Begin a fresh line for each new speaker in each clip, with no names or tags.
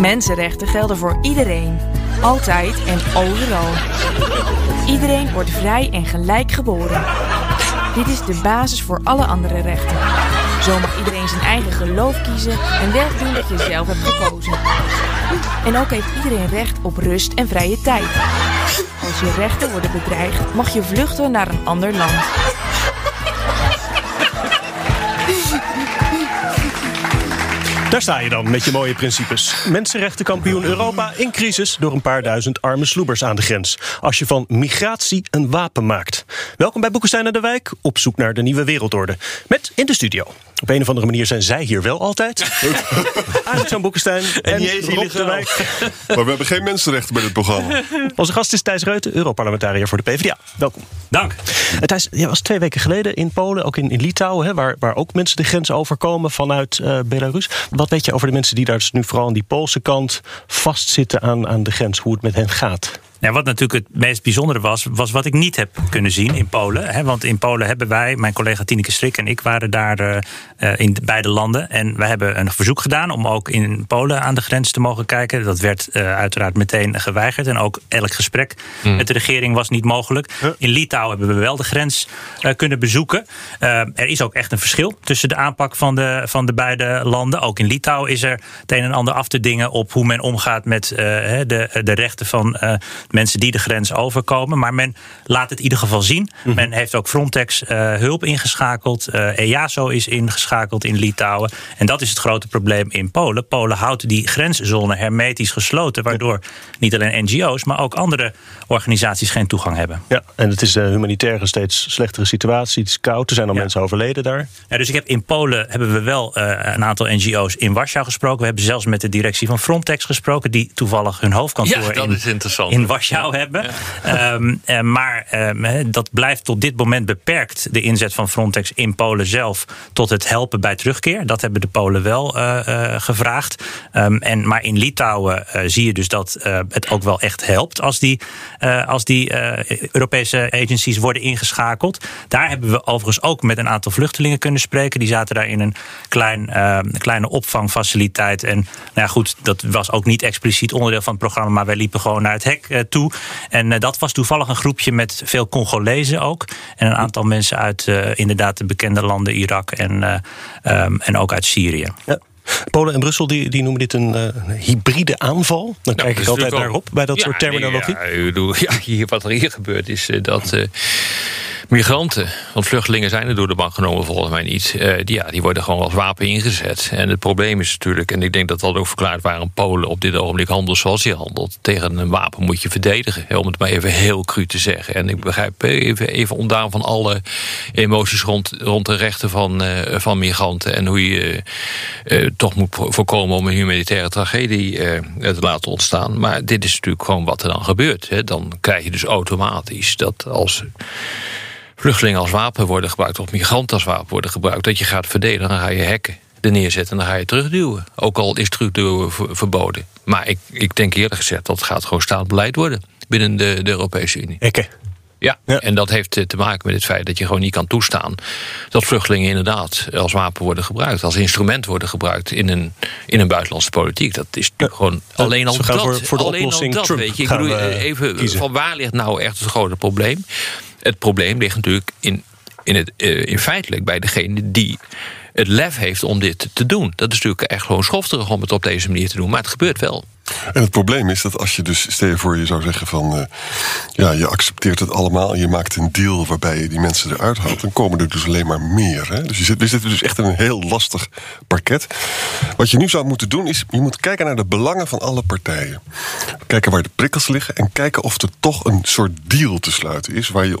Mensenrechten gelden voor iedereen. Altijd en overal. Iedereen wordt vrij en gelijk geboren. Dit is de basis voor alle andere rechten. Zo mag iedereen zijn eigen geloof kiezen en werk doen dat je zelf hebt gekozen. En ook heeft iedereen recht op rust en vrije tijd. Als je rechten worden bedreigd, mag je vluchten naar een ander land.
Daar sta je dan met je mooie principes. Mensenrechtenkampioen Europa in crisis door een paar duizend arme sloebers aan de grens. Als je van migratie een wapen maakt. Welkom bij Boekenstein en de Wijk, op zoek naar de nieuwe wereldorde. Met in de studio. Op een of andere manier zijn zij hier wel altijd. Arend-Jan Boekenstein en, en Rob de Wijk.
Maar we hebben geen mensenrechten bij dit programma.
Onze gast is Thijs Reuten, Europarlementariër voor de PvdA. Welkom.
Dank.
Thijs, jij was twee weken geleden in Polen, ook in, in Litouwen... Hè, waar, waar ook mensen de grens overkomen vanuit uh, Belarus. Wat weet je over de mensen die daar dus nu vooral aan die Poolse kant... vastzitten aan, aan de grens, hoe het met hen gaat?
Ja, wat natuurlijk het meest bijzondere was, was wat ik niet heb kunnen zien in Polen. Hè, want in Polen hebben wij, mijn collega Tineke Strik en ik waren daar uh, in beide landen. En wij hebben een verzoek gedaan om ook in Polen aan de grens te mogen kijken. Dat werd uh, uiteraard meteen geweigerd. En ook elk gesprek mm. met de regering was niet mogelijk. Huh? In Litouwen hebben we wel de grens uh, kunnen bezoeken. er is ook echt een verschil tussen de aanpak van de, van de beide landen. Ook in Litouwen is er het een en ander af te dingen op hoe men omgaat met de, de rechten van mensen die de grens overkomen. Maar men laat het in ieder geval zien. Mm -hmm. Men heeft ook Frontex uh, hulp ingeschakeld. Uh, EASO is ingeschakeld in Litouwen. En dat is het grote probleem in Polen. Polen houdt die grenszone hermetisch gesloten. Waardoor niet alleen NGO's, maar ook andere organisaties geen toegang hebben.
Ja, en het is uh, humanitair een steeds slechtere situatie. Het is koud, er zijn al ja. mensen overleden daar.
Ja, dus ik heb in Polen hebben we wel een aantal NGO's in Warschau gesproken. We hebben zelfs met de directie van Frontex gesproken. Die toevallig hun hoofdkantoor
ja, dat
in,
is interessant.
in Warschau hebben. Ja. Um, uh, maar um, dat blijft tot dit moment beperkt, de inzet van Frontex in Polen zelf, tot het helpen bij terugkeer. Dat hebben de Polen wel uh, uh, gevraagd. Um, en, maar in Litouwen zie je dus dat het ook wel echt helpt als die, als die Europese agencies worden ingeschakeld. Daar hebben we overigens ook met een aantal vluchtelingen kunnen spreken. Die zaten daar in een klein, kleine opvangfaciliteit. En nou ja, goed, dat was ook niet expliciet onderdeel van het programma, maar wij liepen gewoon naar het hek toe. En uh, dat was toevallig een groepje met veel Congolezen ook. En een aantal mensen uit uh, inderdaad de bekende landen Irak en, uh, um, en ook uit Syrië.
Ja. Polen en Brussel die, die noemen dit een uh, hybride aanval. Dan nou, kijk ik altijd daarop bij dat
ja,
soort terminologie.
Ja, bedoel, ja, hier, wat er hier gebeurt is uh, dat uh, migranten, want vluchtelingen zijn er door de bank genomen volgens mij niet, uh, die, ja, die worden gewoon als wapen ingezet. En het probleem is natuurlijk, en ik denk dat dat ook verklaart waarom Polen op dit ogenblik handelt zoals hij handelt. Tegen een wapen moet je verdedigen, om het maar even heel cru te zeggen. En ik begrijp even, even ontdaan van alle emoties rond, rond de rechten van, uh, van migranten en hoe je uh, toch moet voorkomen om een humanitaire tragedie te laten ontstaan. Maar dit is natuurlijk gewoon wat er dan gebeurt. Hè. Dan krijg je dus automatisch dat als vluchtelingen als wapen worden gebruikt, of migranten als wapen worden gebruikt, dat je gaat verdedigen, dan ga je hekken er neerzetten en dan ga je terugduwen. Ook al is terugduwen verboden. Maar ik, ik denk eerlijk gezegd dat gaat gewoon staand beleid worden binnen de, de Europese Unie.
Hekken.
Ja, ja, en dat heeft te maken met het feit dat je gewoon niet kan toestaan dat vluchtelingen inderdaad als wapen worden gebruikt, als instrument worden gebruikt in een, in een buitenlandse politiek. Dat is natuurlijk ja. gewoon alleen al
dat.
Voor,
voor de
alleen
oplossing
al dat,
Trump
weet je. Ik bedoel, even
kiezen.
van waar ligt nou echt het grote probleem? Het probleem ligt natuurlijk in, in, het, uh, in feitelijk bij degene die het lef heeft om dit te doen. Dat is natuurlijk echt gewoon schofterig om het op deze manier te doen, maar het gebeurt wel.
En het probleem is dat als je dus, stel je voor, je zou zeggen van, uh, ja, je accepteert het allemaal en je maakt een deal waarbij je die mensen eruit haalt, dan komen er dus alleen maar meer. Hè? Dus je zit, we zitten dus echt in een heel lastig parket. Wat je nu zou moeten doen is, je moet kijken naar de belangen van alle partijen. Kijken waar de prikkels liggen en kijken of er toch een soort deal te sluiten is waar je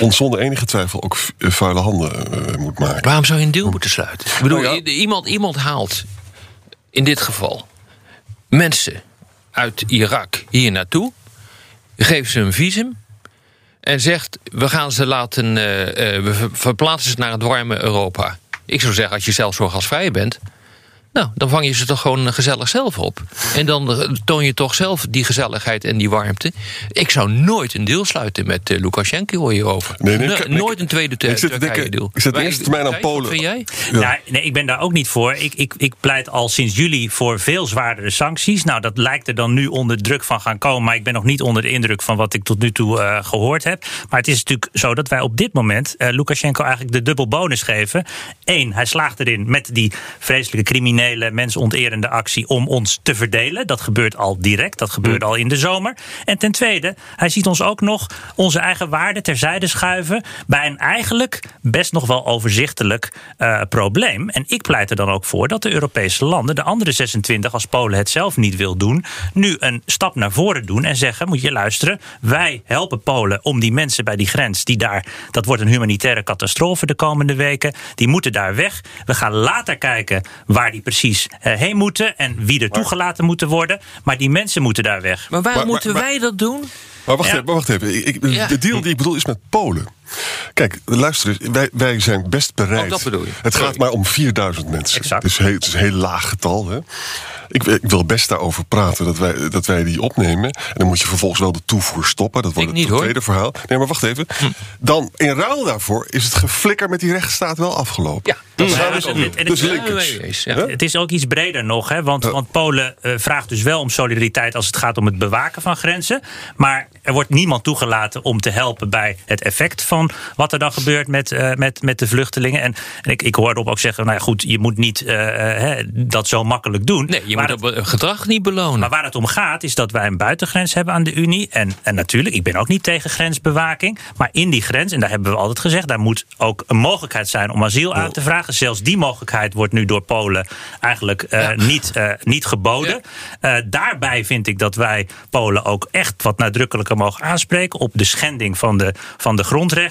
ons zonder enige twijfel ook vuile handen uh, moet maken.
Waarom zou je een deal moeten sluiten? Ik bedoel, ja. iemand, iemand haalt in dit geval mensen uit Irak hier naartoe, geeft ze een visum en zegt: we gaan ze laten, uh, uh, we verplaatsen ze naar het warme Europa. Ik zou zeggen, als je zelf zo gasvrij bent, nou, dan vang je ze toch gewoon gezellig zelf op. En dan eh, toon je toch zelf die gezelligheid en die warmte. Ik zou nooit een deal sluiten met uh, Lukashenko hierover. Nee, nee, nee, nooit een tweede
ik zit Turkije deal. Ik zet de eerste termijn aan Polen.
Vind jij?
Ja. Nou, nee, ik ben daar ook niet voor. Ik, ik, ik pleit al sinds juli voor veel zwaardere sancties. Nou, dat lijkt er dan nu onder druk van gaan komen. Maar ik ben nog niet onder de indruk van wat ik tot nu toe uh, gehoord heb. Maar het is natuurlijk zo dat wij op dit moment uh, Lukashenko eigenlijk de dubbel bonus geven. Eén, hij slaagt erin met die vreselijke criminelen criminele, mensonterende actie om ons te verdelen. Dat gebeurt al direct, dat gebeurt mm. al in de zomer. En ten tweede, hij ziet ons ook nog onze eigen waarden terzijde schuiven bij een eigenlijk best nog wel overzichtelijk uh, probleem. En ik pleit er dan ook voor dat de Europese landen, de andere 26, als Polen het zelf niet wil doen, nu een stap naar voren doen en zeggen: moet je luisteren, wij helpen Polen om die mensen bij die grens, die daar, dat wordt een humanitaire catastrofe de komende weken, die moeten daar weg. We gaan later kijken waar die precies uh, heen moeten en wie er toegelaten moeten worden. Maar die mensen moeten daar weg.
Maar waarom moeten wij dat doen?
Maar wacht even, wacht even. Ik, de deal die ik bedoel is met Polen. Kijk, luister eens, wij, wij zijn best bereid.
Oh, dat bedoel je.
Het gaat maar om 4000 mensen.
Exact.
Het is, heel, het is een heel laag getal. Hè? Ik, ik, wil best daarover praten, dat wij, dat wij die opnemen. En dan moet je vervolgens wel de toevoer stoppen. Dat wordt het tweede verhaal. Nee, maar wacht even. Hm. Dan, in ruil daarvoor, is het geflikker met die rechtsstaat wel afgelopen.
Ja, dat is dus, het, dus
linkers.
Ja. Het is ook iets breder nog, hè, want, want Polen uh, vraagt dus wel om solidariteit als het gaat om het bewaken van grenzen. Maar er wordt niemand toegelaten om te helpen bij het effect van wat er dan gebeurt met, uh, met, met de vluchtelingen. En, en ik, ik hoorde op ook zeggen, nou ja, goed, je moet niet uh, dat zo makkelijk doen.
Nee, je moet het gedrag niet belonen.
Maar waar het om gaat, is dat wij een buitengrens hebben aan de Unie. En, en natuurlijk, ik ben ook niet tegen grensbewaking. Maar in die grens, en daar hebben we altijd gezegd, daar moet ook een mogelijkheid zijn om asiel aan te vragen. Zelfs die mogelijkheid wordt nu door Polen eigenlijk uh, ja. niet, uh, niet geboden. Uh, daarbij vind ik dat wij Polen ook echt wat nadrukkelijker mogen aanspreken op de schending van de, van de grondrechten.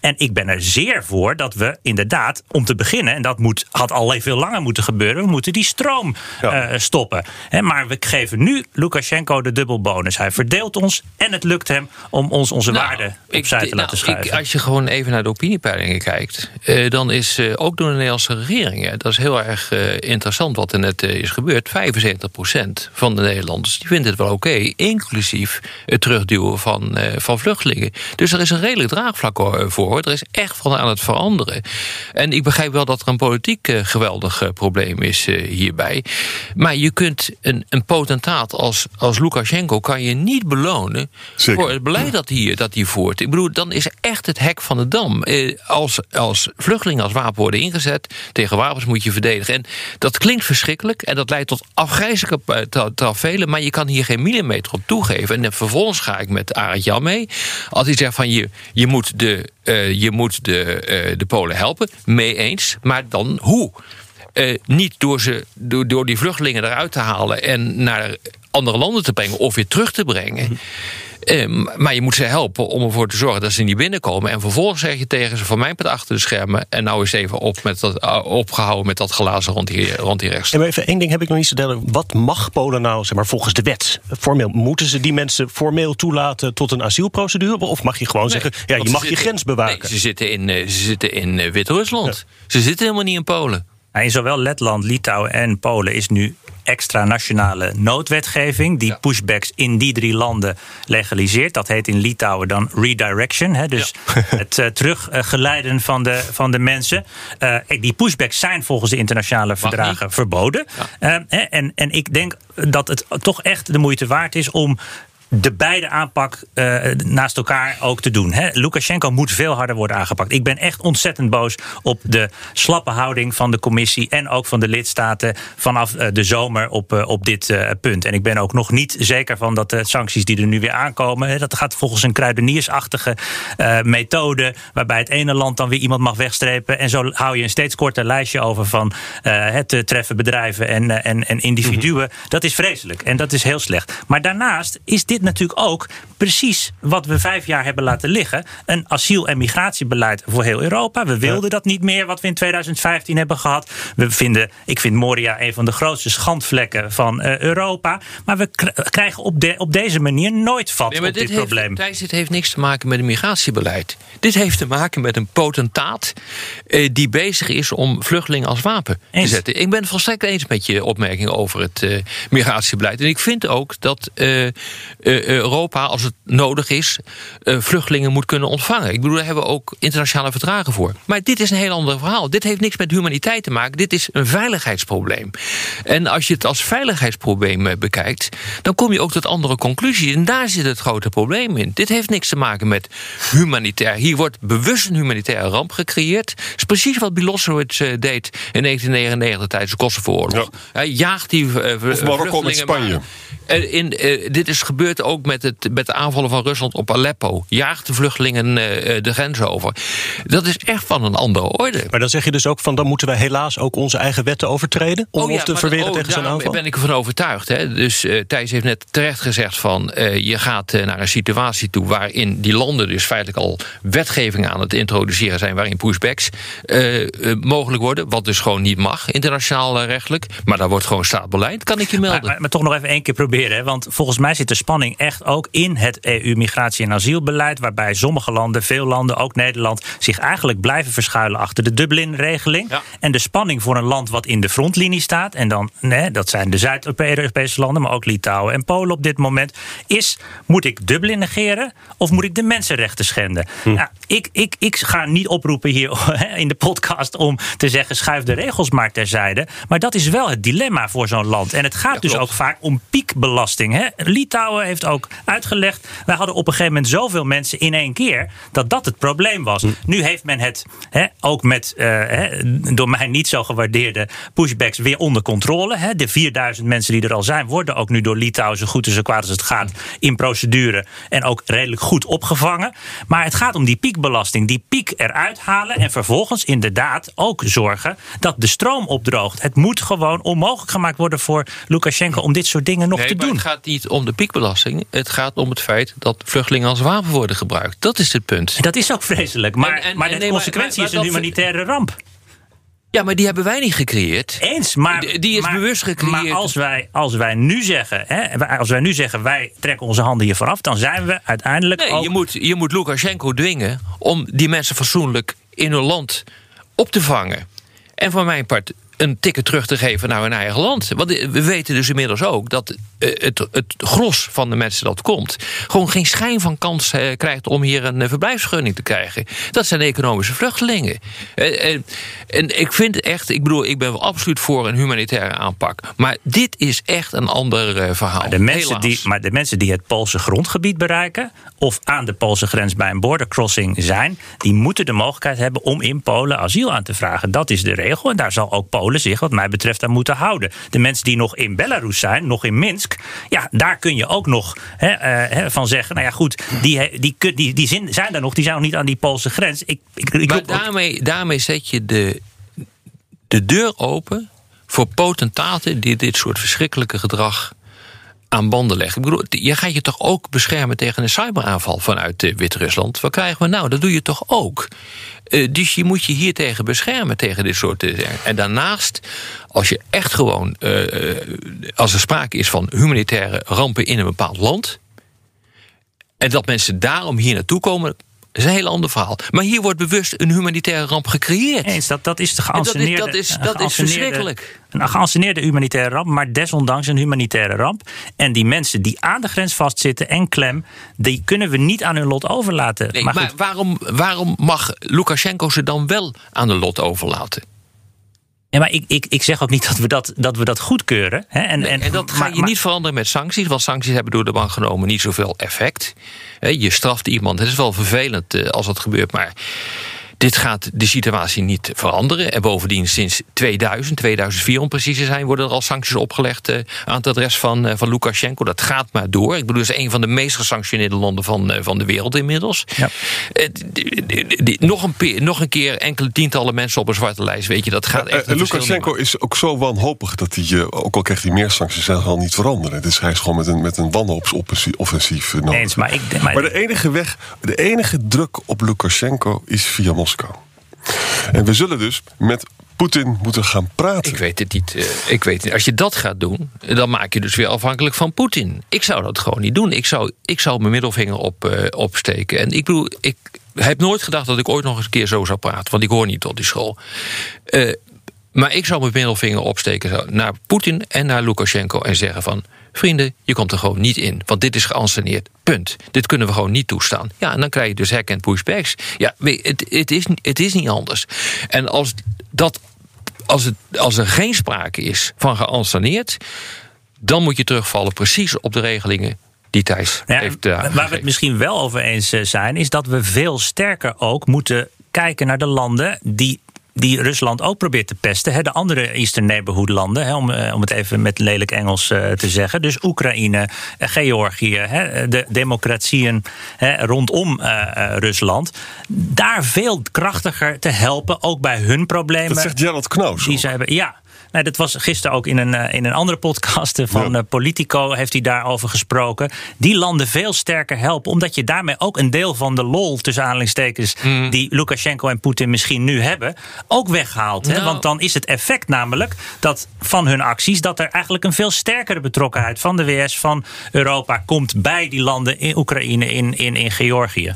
En ik ben er zeer voor dat we inderdaad, om te beginnen, en dat moet, had al veel langer moeten gebeuren, we moeten die stroom ja. stoppen. He, maar we geven nu Lukashenko de dubbelbonus. Hij verdeelt ons en het lukt hem om ons onze nou, waarden opzij te
nou,
laten schuiven.
Ik, als je gewoon even naar de opiniepeilingen kijkt, dan is ook door de Nederlandse regering, dat is heel erg interessant wat er net is gebeurd, 75% van de Nederlanders die vindt het wel oké, okay, inclusief het terugduwen van, van vluchtelingen. Dus er is een redelijk draagvlak voor. Er is echt van aan het veranderen. En ik begrijp wel dat er een politiek uh, geweldig uh, probleem is hierbij. Maar je kunt een, een potentaat als, als Lukashenko kan je niet belonen Zeker. voor het beleid dat hij, dat hij voert. Ik bedoel, dan is echt het hek van de dam. als, als vluchtelingen als wapen worden ingezet, tegen wapens moet je verdedigen. En dat klinkt verschrikkelijk en dat leidt tot afgrijzelijke tafereelen, maar je kan hier geen millimeter op toegeven. En vervolgens ga ik met Arend Jan mee. Als hij zegt van je, je moet de, uh, je moet de, uh, de Polen helpen, mee eens. Maar dan hoe? Uh, niet door, ze, door, door die vluchtelingen eruit te halen en naar andere landen te brengen of weer terug te brengen. Um, maar je moet ze helpen om ervoor te zorgen dat ze niet binnenkomen. En vervolgens zeg je tegen ze: van mijn part achter de schermen. En nou eens even op met dat, uh, opgehouden met dat glazen rond die, rond die rechts.
En even één ding heb ik nog niet te delen. Wat mag Polen nou, zeg maar, volgens de wet? Formeel, moeten ze die mensen formeel toelaten tot een asielprocedure? Of mag je gewoon nee, zeggen: ja, je mag je grens bewaken?
Nee, ze zitten in, uh, ze zitten in Wit-Rusland. Ja. Ze zitten helemaal niet in Polen.
In zowel Letland, Litouwen en Polen is nu extra nationale noodwetgeving die ja. pushbacks in die drie landen legaliseert. Dat heet in Litouwen dan redirection, hè, dus ja. het uh, teruggeleiden van de, van de mensen. Uh, die pushbacks zijn volgens de internationale verdragen verboden. Ja. Uh, en, en ik denk dat het toch echt de moeite waard is om de beide aanpak uh, naast elkaar ook te doen. Hè. Lukashenko moet veel harder worden aangepakt. Ik ben echt ontzettend boos op de slappe houding van de commissie en ook van de lidstaten vanaf uh, de zomer op, uh, op dit punt. En ik ben ook nog niet zeker van dat de sancties die er nu weer aankomen, hè, dat gaat volgens een kruideniersachtige methode, waarbij het ene land dan weer iemand mag wegstrepen. En zo hou je een steeds korter lijstje over van het treffen bedrijven en, en, en individuen. Mm -hmm. Dat is vreselijk en dat is heel slecht. Maar daarnaast is dit natuurlijk ook precies wat we vijf jaar hebben laten liggen. Een asiel- en migratiebeleid voor heel Europa. We wilden dat niet meer wat we in 2015 hebben gehad. We vinden, ik vind Moria een van de grootste schandvlekken van uh, Europa. Maar we krijgen op, de, op deze manier nooit vat
nee,
op dit,
dit heeft,
probleem.
Thijs, dit heeft niks te maken met een migratiebeleid. Dit heeft te maken met een potentaat uh, die bezig is om vluchtelingen als wapen
Eens.
te zetten. Ik ben het volstrekt eens met je opmerking over het uh, migratiebeleid. En ik vind ook dat Europa, als het nodig is, vluchtelingen moet kunnen ontvangen. Ik bedoel, daar hebben we ook internationale verdragen voor. Maar dit is een heel ander verhaal. Dit heeft niks met humaniteit te maken. Dit is een veiligheidsprobleem. En als je het als veiligheidsprobleem bekijkt, dan kom je ook tot andere conclusies. En daar zit het grote probleem in. Dit heeft niks te maken met humanitair. Hier wordt bewust een humanitaire ramp gecreëerd. Dat is precies wat Milosevic deed in 1999 tijdens de Kosovo-oorlog. Ja. Hij jaagt die uh,
of Marokko met Spanje.
In, uh, dit is gebeurd ook met, het, met de aanvallen van Rusland op Aleppo. Jaagt de vluchtelingen de grens over. Dat is echt van een andere orde.
Maar dan zeg je dus ook van dan moeten wij helaas ook onze eigen wetten overtreden om
oh, ja,
ons te verweren
oh,
tegen zo'n aanval?
Daar ben ik ervan overtuigd. Hè. Dus uh, Thijs heeft net terecht gezegd van uh, je gaat uh, naar een situatie toe waarin die landen dus feitelijk al wetgeving aan het introduceren zijn waarin pushbacks mogelijk worden, wat dus gewoon niet mag internationaal rechtelijk. Maar daar wordt gewoon staatbeleid, kan ik je melden.
Maar, maar, maar toch nog even één keer proberen, hè, want volgens mij zit de spanning echt ook in het EU-migratie- en asielbeleid, waarbij sommige landen, veel landen, ook Nederland, zich eigenlijk blijven verschuilen achter de Dublin-regeling.
Ja.
En de spanning voor een land wat in de frontlinie staat, en dan, nee, dat zijn de Zuid-Europese landen, maar ook Litouwen en Polen op dit moment, is: moet ik Dublin negeren of moet ik de mensenrechten schenden?
Hm.
Nou, ik, ik, ik ga niet oproepen hier in de podcast om te zeggen: schuif de regels maar terzijde. Maar dat is wel het dilemma voor zo'n land. En het gaat
Ja,
dus ook vaak om piekbelasting. Hè? Litouwen heeft ook uitgelegd: wij hadden op een gegeven moment zoveel mensen in één keer dat dat het probleem was. Nu heeft men het hè, ook met uh, hè, door mij niet zo gewaardeerde pushbacks weer onder controle. Hè. De 4000 mensen die er al zijn, worden ook nu door Litouwen zo goed en zo kwaad als het gaat in procedure. En ook redelijk goed opgevangen. Maar het gaat om die piekbelasting. Die piek eruit halen en vervolgens inderdaad ook zorgen dat de stroom opdroogt. Het moet gewoon onmogelijk gemaakt worden voor Lukashenko om dit soort dingen nog
Nee,
te
maar
doen.
het gaat niet om de piekbelasting. Het gaat om het feit dat vluchtelingen als wapen worden gebruikt. Dat is het punt.
Dat is ook vreselijk. Maar,
En- en-
maar de
nee,
consequentie
maar-
is een humanitaire ramp.
Ja, maar die hebben wij niet gecreëerd.
Eens, maar,
Die- is
maar-
bewust gecreëerd.
Maar als wij, als wij nu zeggen, hè, als wij nu zeggen, wij trekken onze handen hiervan af, dan zijn we uiteindelijk
Nee,
ook.
je moet, je moet Lukashenko dwingen om die mensen fatsoenlijk in hun land op te vangen. En van mijn part een ticket terug te geven naar hun eigen land. Want we weten dus inmiddels ook dat eh, het, het gros van de mensen dat komt... gewoon geen schijn van kans eh, krijgt om hier een eh, verblijfsvergunning te krijgen. Dat zijn economische vluchtelingen. Eh, en ik vind echt, ik bedoel, ik ben wel absoluut voor een humanitaire aanpak. Maar dit is echt een ander verhaal.
de mensen
Helaas.
die, maar de mensen die het Poolse grondgebied bereiken, of aan de Poolse grens bij een border crossing zijn, die moeten de mogelijkheid hebben om in Polen asiel aan te vragen. Dat is de regel. En daar zal ook Polen zich, wat mij betreft, aan moeten houden. De mensen die nog in Belarus zijn, nog in Minsk, ja, daar kun je ook nog hè, eh, van zeggen. Nou ja, goed, die, die, die, die, zin- zijn daar nog, die zijn nog niet aan die Poolse grens. Ik, ik, ik
Maar daarmee, daarmee zet je de, de deur open voor potentaten die dit soort verschrikkelijke gedrag aan banden leggen. Ik bedoel, je gaat je toch ook beschermen tegen een cyberaanval vanuit eh, Wit-Rusland? Wat krijgen we nou? Dat doe je toch ook? Eh, dus je moet je hier tegen beschermen, tegen dit soort dingen. En daarnaast, als je echt gewoon, eh, eh, als er sprake is van humanitaire rampen in een bepaald land, en dat mensen daarom hier naartoe komen, is een heel ander verhaal. Maar hier wordt bewust een humanitaire ramp gecreëerd.
Eens, dat, dat is de
dat is-
geanceneerde...
dat is- dat is
geanceneerde-
verschrikkelijk.
Een geanceneerde humanitaire ramp, maar desondanks een humanitaire ramp. En die mensen die aan de grens vastzitten en klem... die kunnen we niet aan hun lot overlaten.
Nee,
maar
maar waarom, waarom mag Lukashenko ze dan wel aan de lot overlaten?
Ja, maar ik, ik, ik zeg ook niet dat we dat, dat, we dat goedkeuren. Hè? En,
En, en dat ga
maar-
je niet veranderen met sancties, want sancties hebben door de bank genomen niet zoveel effect. Je straft iemand, het is wel vervelend eh, als dat gebeurt, maar dit gaat de situatie niet veranderen. En bovendien sinds 2000, 2004 om precies te zijn... worden er al sancties opgelegd uh, aan het adres van, uh, van Lukashenko. Dat gaat maar door. Ik bedoel, het is een van de meest gesanctioneerde landen van, uh, van de wereld inmiddels. Ja. nog, een, nog een keer enkele tientallen mensen op een zwarte lijst. Weet je, dat gaat echt
Lukashenko is ook zo wanhopig dat hij, ook al krijgt hij meer sancties... zal niet veranderen. Dus hij is gewoon met een, met een wanhoopsoffensief nodig.
Eens, maar, ik,
maar, maar de enige weg, de enige druk op Lukashenko is via Moskou. En we zullen dus met Poetin moeten gaan praten.
Ik weet het niet. Uh, ik weet. Als je dat gaat doen, dan maak je dus weer afhankelijk van Poetin. Ik zou dat gewoon niet doen. Ik zou, ik zou mijn middelvinger op, uh, opsteken. En ik bedoel, ik heb nooit gedacht dat ik ooit nog eens een keer zo zou praten. Want ik hoor niet tot die school. Uh, maar ik zou mijn middelvinger opsteken naar Poetin en naar Lukashenko en zeggen van vrienden, je komt er gewoon niet in. Want dit is geanceneerd. Punt. Dit kunnen we gewoon niet toestaan. Ja, en dan krijg je dus hack and pushbacks. Ja, het, het, is, het is niet anders. En als, dat, als, het, als er geen sprake is van geanceneerd... dan moet je terugvallen precies op de regelingen die Thijs ja, heeft uh,
Waar we het misschien wel over eens eh, zijn... is dat we veel sterker ook moeten kijken naar de landen... die die Rusland ook probeert te pesten. Hè, de andere Eastern Neighborhood landen, hè, om, eh, om het even met lelijk Engels uh, te zeggen. Dus Oekraïne, uh, Georgië, hè, de democratieën hè, rondom Rusland. Daar veel krachtiger te helpen, ook bij hun problemen.
Dat zegt Gerald Knaus.
Die ze hebben, ja, Nee, dat was gisteren ook in een, eh, in een andere podcast van ja. Eh, Politico heeft hij daarover gesproken. Die landen veel sterker helpen, omdat je daarmee ook een deel van de lol tussen aanhalingstekens mm. die Lukashenko en Poetin misschien nu hebben, ook weghaalt. Hè? Nou. Want dan is het effect namelijk dat van hun acties dat er eigenlijk een veel sterkere betrokkenheid van de VS, van Europa komt bij die landen in Oekraïne, in, in, in Georgië.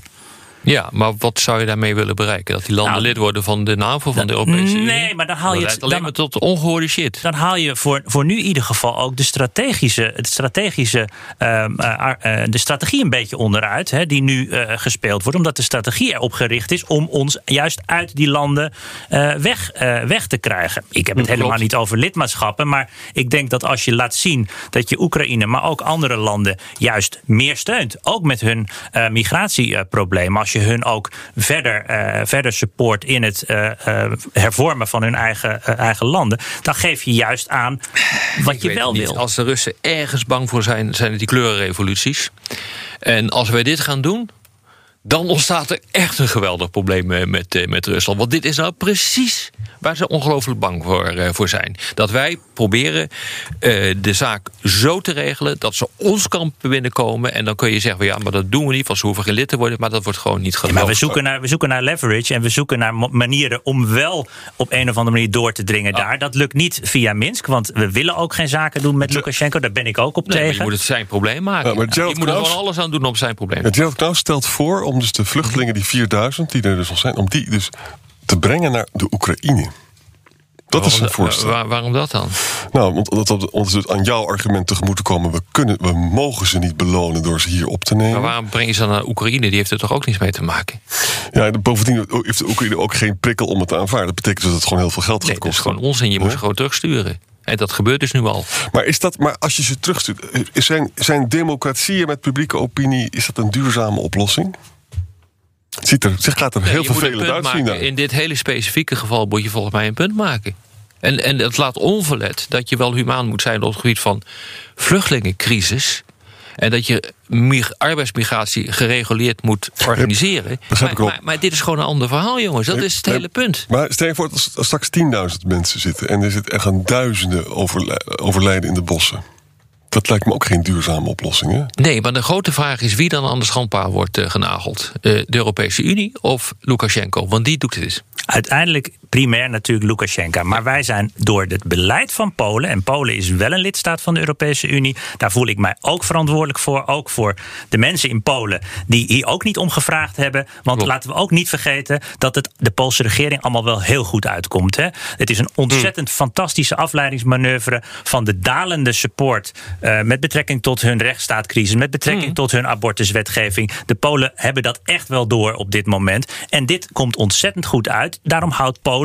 Ja, maar wat zou je daarmee willen bereiken? Dat die landen nou, lid worden van de NAVO, van de Europese Unie?
Nee, maar dan haal je het
alleen maar tot ongehoorde shit.
Dan haal je voor, voor nu in ieder geval ook de strategische, het strategische, uh, uh, de strategie een beetje onderuit, hè, die nu uh, gespeeld wordt. Omdat de strategie erop gericht is om ons juist uit die landen weg, weg te krijgen. Ik heb het Klopt. helemaal niet over lidmaatschappen, maar ik denk dat als je laat zien dat je Oekraïne, maar ook andere landen juist meer steunt, ook met hun migratieproblemen. Als je hun ook verder, uh, verder support in het uh, uh, hervormen van hun eigen, eigen landen, dan geef je juist aan wat
Ik
je wel wil.
Als de Russen ergens bang voor zijn, zijn het die kleurenrevoluties. En als wij dit gaan doen, dan ontstaat er echt een geweldig probleem met, met Rusland. Want dit is nou precies waar ze ongelooflijk bang voor, uh, voor zijn. Dat wij proberen uh, de zaak zo te regelen dat ze ons kamp binnenkomen. En dan kun je zeggen, ja, maar dat doen we niet, want ze hoeven geen lid te worden. Maar dat wordt gewoon niet geloofd.
Ja, maar we zoeken, naar, we zoeken naar leverage en we zoeken naar manieren om wel op een of andere manier door te dringen ja. daar. Dat lukt niet via Minsk, want we willen ook geen zaken doen met Lukashenko. Daar ben ik ook op
nee,
tegen.
je moet het zijn probleem maken. Ja, maar je moet er gewoon alles aan doen om zijn probleem.
Gerald Knaus stelt voor om dus de vluchtelingen, die 4000, die er dus al zijn, om die dus te brengen naar de Oekraïne. Dat
waarom,
is een voorstel.
Waar, waarom dat dan?
Nou, want dat om dus aan jouw argument tegemoet te komen... We, kunnen, we mogen ze niet belonen door ze hier op te nemen.
Maar waarom breng je ze dan naar Oekraïne? Die heeft er toch ook niets mee te maken?
Ja, bovendien heeft de Oekraïne ook geen prikkel om het te aanvaarden. Dat betekent dat het gewoon heel veel geld gaat
nee,
kosten.
dat is gewoon onzin. Je moet ze gewoon terugsturen. En dat gebeurt dus nu al.
Maar, is dat, maar als je ze terugstuurt... Zijn, zijn democratieën met publieke opinie... is dat een duurzame oplossing? Ziet er, zich gaat er
nee,
heel vervelend uitzien.
Maken. In dit hele specifieke geval moet je volgens mij een punt maken. En, en het laat onverlet dat je wel humaan moet zijn op het gebied van vluchtelingencrisis. En dat je arbeidsmigratie gereguleerd moet organiseren.
Ja,
maar, maar, maar, dit is gewoon een ander verhaal, jongens. Dat is het hele punt.
Maar stel je voor dat er straks 10.000 mensen zitten... en er zitten echt een duizenden overlijden in de bossen. Dat lijkt me ook geen duurzame oplossing, hè?
Nee, maar de grote vraag is wie dan aan de schandpaal wordt uh, genageld. Uh, de Europese Unie of Lukashenko? Want die doet het.
Uiteindelijk primair natuurlijk Lukashenko. Maar wij zijn door het beleid van Polen... en Polen is wel een lidstaat van de Europese Unie... daar voel ik mij ook verantwoordelijk voor. Ook voor de mensen in Polen die hier ook niet om gevraagd hebben. Want Klopt. laten we ook niet vergeten... dat het de Poolse regering allemaal wel heel goed uitkomt. Hè? Het is een ontzettend fantastische afleidingsmanoeuvre... van de dalende support... Uh, met betrekking tot hun rechtsstaatcrisis... met betrekking hmm. tot hun abortuswetgeving. De Polen hebben dat echt wel door op dit moment. En dit komt ontzettend goed uit. Daarom houdt Polen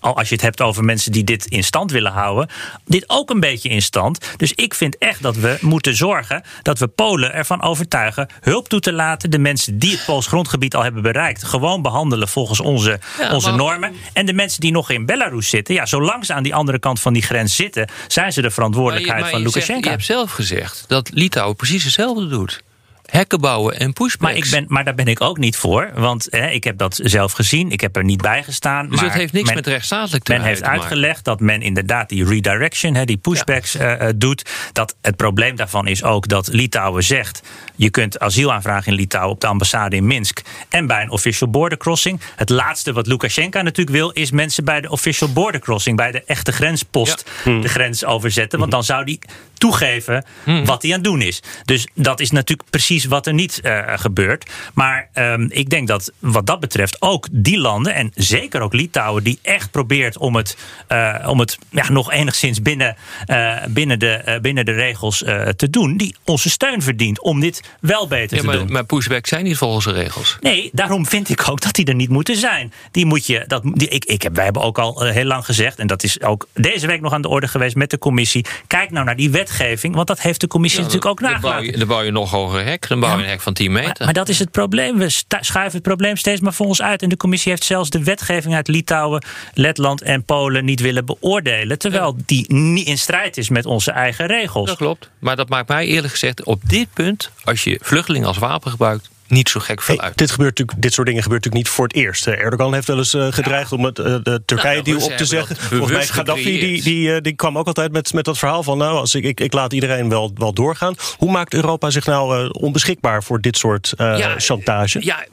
al als je het hebt over mensen die dit in stand willen houden, dit ook een beetje in stand. Dus ik vind echt dat we moeten zorgen dat we Polen ervan overtuigen hulp toe te laten. De mensen die het Pools grondgebied al hebben bereikt, gewoon behandelen volgens onze,
Ja,
onze
maar-
normen. En de mensen die nog in Belarus zitten, ja, zolang ze aan die andere kant van die grens zitten, zijn ze de verantwoordelijkheid
Maar je-
van
maar je zegt-
Lukashenko.
Je hebt zelf gezegd dat Litouwen precies hetzelfde doet. Hekken bouwen en pushbacks.
Maar, ik ben, maar daar ben ik ook niet voor. Want hè, ik heb dat zelf gezien. Ik heb er niet bij gestaan.
Dus
maar
het heeft niks
men-
met rechtsstatelijk
Men
te
heeft
te maken.
uitgelegd dat men inderdaad die redirection, hè, die pushbacks eh, eh, doet. Dat het probleem daarvan is ook dat Litouwen zegt... je kunt asiel aanvragen in Litouwen op de ambassade in Minsk... en bij een official border crossing. Het laatste wat Lukashenko natuurlijk wil... is mensen bij de official border crossing... bij de echte grenspost de grens overzetten. Want dan zou die toegeven wat hij aan het doen is. Dus dat is natuurlijk precies wat er niet eh, gebeurt. Maar ehm, ik denk dat wat dat betreft ook die landen... en zeker ook Litouwen... die echt probeert om het, eh, om het ja, nog enigszins binnen, eh, binnen, de, binnen de regels te doen... die onze steun verdient om dit wel beter
Ja,
te
maar,
doen.
maar pushbacks zijn niet volgens de regels.
Nee, daarom vind ik ook dat die er niet moeten zijn. Die moet je, dat, die, ik, ik heb, wij hebben ook al heel lang gezegd, en dat is ook deze week nog aan de orde geweest met de commissie. Kijk nou naar die wetgeving, want dat heeft de commissie natuurlijk ook
dan, bouw
nagelaten.
je, dan bouw je nog hoger hek. Dan bouw je een hek van 10 meter.
Maar, maar dat is het probleem. We schuiven het probleem steeds maar voor ons uit. En de commissie heeft zelfs de wetgeving uit Litouwen, Letland en Polen niet willen beoordelen. Terwijl die niet in strijd is met onze eigen regels.
Dat klopt. Maar dat maakt mij eerlijk gezegd op dit punt, als je vluchtelingen als wapen gebruikt, niet zo gek veel
Hey,
uit.
dit, gebeurt natuurlijk, dit soort dingen gebeurt natuurlijk niet voor het eerst. Eh, Erdogan heeft wel eens eh, gedreigd om het, eh, de Turkije-deal
Nou,
op te zeggen. Volgens mij Gaddafi die, die, die kwam ook altijd met, met dat verhaal van... nou, als ik, ik, ik laat iedereen wel, wel doorgaan. Hoe maakt Europa zich nou onbeschikbaar voor dit soort
Ja,
chantage?
Ja,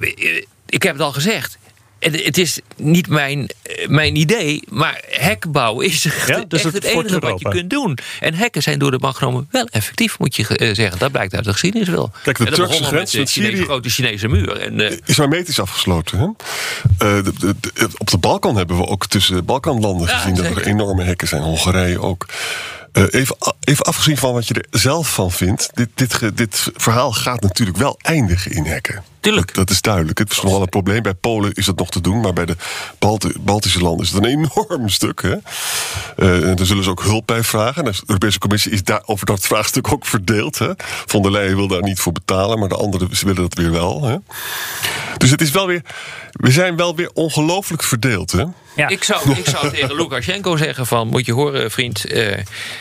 ik heb het al gezegd. Het is niet mijn, eh, mijn idee, maar hekbouwen is echt,
Ja, dus
echt
het
het enige wat je kunt doen. En hekken zijn door de genomen wel effectief, moet je eh, zeggen. Dat blijkt uit de geschiedenis wel.
Kijk, de Turkse grens
met
met
de Chinese,
Syrië-
grote Chinese muur. En, eh,
is hermetisch afgesloten. Hè? De- de- de- op de Balkan hebben we ook tussen Balkanlanden
Ja,
gezien dat er enorme hekken zijn. Hongarije ook. Even, even afgezien van wat je er zelf van vindt. Dit, dit, dit verhaal gaat natuurlijk wel eindigen in hekken.
Tuurlijk.
Dat, dat is duidelijk. Het is nog wel een probleem. Bij Polen is dat nog te doen. Maar bij de Balti- Baltische landen is het een enorm stuk. Hè? Eh, en daar zullen ze ook hulp bij vragen. De Europese Commissie is daar over dat vraagstuk ook verdeeld. Hè? Von der Leyen wil daar niet voor betalen. Maar de anderen willen dat weer wel. Hè? Dus het is wel weer. We zijn wel weer ongelooflijk verdeeld. Hè?
Ja.
Ik zou, ik zou tegen Lukashenko zeggen van... moet je horen, vriend, eh,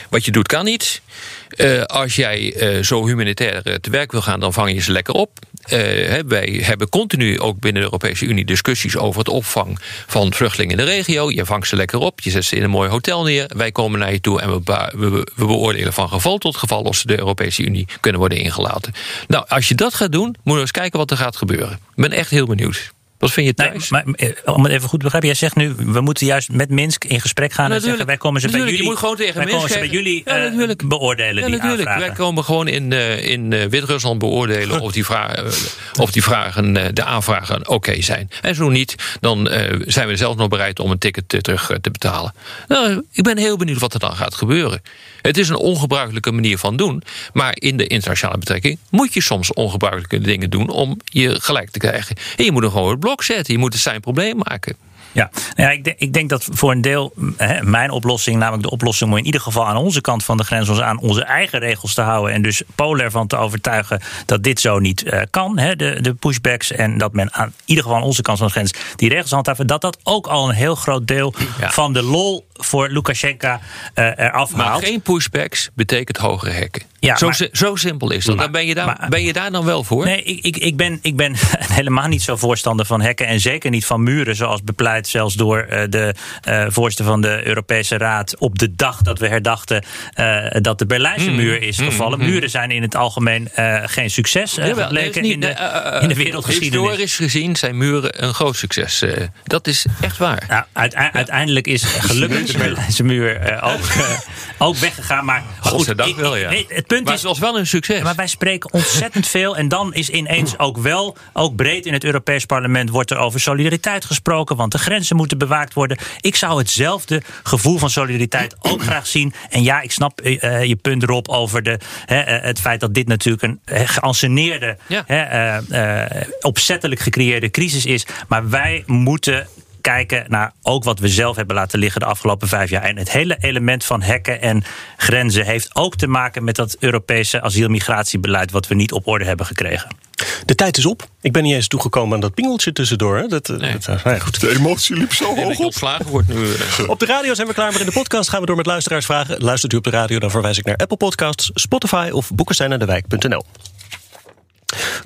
wat je doet kan niet. Eh, als jij eh, zo humanitair eh, te werk wil gaan, dan vang je ze lekker op. Hè, wij hebben continu ook binnen de Europese Unie discussies... over het opvang van vluchtelingen in de regio. Je vangt ze lekker op, je zet ze in een mooi hotel neer. Wij komen naar je toe en we, we, we beoordelen van geval tot geval... of ze de Europese Unie kunnen worden ingelaten. Nou, als je dat gaat doen, moet je eens kijken wat er gaat gebeuren. Ik ben echt heel benieuwd. Wat vind je
Nee,
thuis?
maar eh, om het even goed te begrijpen, jij zegt nu, we moeten juist met Minsk in gesprek gaan en zeggen, wij komen ze bij jullie,
je moet gewoon tegen
wij komen
Minsk
ze bij jullie
Ja,
eh,
natuurlijk.
beoordelen
Ja,
die
natuurlijk.
aanvragen.
Wij komen gewoon in, eh, in Wit-Rusland beoordelen of die, vra- eh, of die vragen, de aanvragen oké zijn. En zo niet, dan zijn we zelf nog bereid om een ticket terug te betalen. Nou, ik ben heel benieuwd wat er dan gaat gebeuren. Het is een ongebruikelijke manier van doen. Maar in de internationale betrekking moet je soms ongebruikelijke dingen doen om je gelijk te krijgen. En je moet hem gewoon het blok zetten. Je moet het zijn probleem maken.
Ja, nou ja ik, denk, ik denk dat voor een deel hè, mijn oplossing, namelijk de oplossing om in ieder geval aan onze kant van de grens ons aan onze eigen regels te houden. En dus Polen ervan te overtuigen dat dit zo niet eh, kan, hè, de, de pushbacks. En dat men aan ieder geval aan onze kant van de grens die regels handhaven. Dat dat ook al een heel groot deel
Ja.
van de lol voor Lukashenko eh eraf
Maar
haalt.
geen pushbacks betekent hogere hekken.
Ja,
zo,
maar-
zo simpel is dat.
Maar-
Dan ben, je daar,
maar-
ben je daar dan wel voor?
Nee, ik, ik, ik, ben, ik ben helemaal niet zo voorstander van hekken. En zeker niet van muren, zoals bepleit zelfs door eh, de eh, voorzitter van de Europese Raad. op de dag dat we herdachten dat de Berlijnse
Hmm.
muur is gevallen. Muren zijn in het algemeen geen succes
Jawel,
gebleken
niet-
in, de, in de wereldgeschiedenis.
Historisch gezien zijn muren een groot succes. dat is echt waar.
Nou, uite- uiteindelijk is gelukkig de Berlijnse muur eh, ook, eh, ook weggegaan. Maar goed, ik-
wel, ja.
nee, het punt
maar
is,
het was wel een succes.
Maar wij spreken ontzettend veel. En dan is ineens ook wel, ook breed in het Europees Parlement, wordt er over solidariteit gesproken. Want de grenzen moeten bewaakt worden. Ik zou hetzelfde gevoel van solidariteit ook graag zien. En ja, ik snap eh, je punt erop over de, het feit dat dit natuurlijk een geanceneerde,
Ja.
opzettelijk gecreëerde crisis is. Maar wij moeten kijken naar ook wat we zelf hebben laten liggen de afgelopen vijf jaar. En het hele element van hekken en grenzen heeft ook te maken met dat Europese asielmigratiebeleid wat we niet op orde hebben gekregen.
De tijd is op. Ik ben niet eens toegekomen aan dat pingeltje tussendoor. Hè. Dat,
Nee.
dat, nou ja, goed.
De emotie liep zo hoog op.
ontslagen wordt nu. eh,
Op de radio zijn we klaar, maar in de podcast gaan we door met luisteraarsvragen. Luistert u op de radio, dan verwijs ik naar Apple Podcasts, Spotify of boekesteinaandewijk.nl.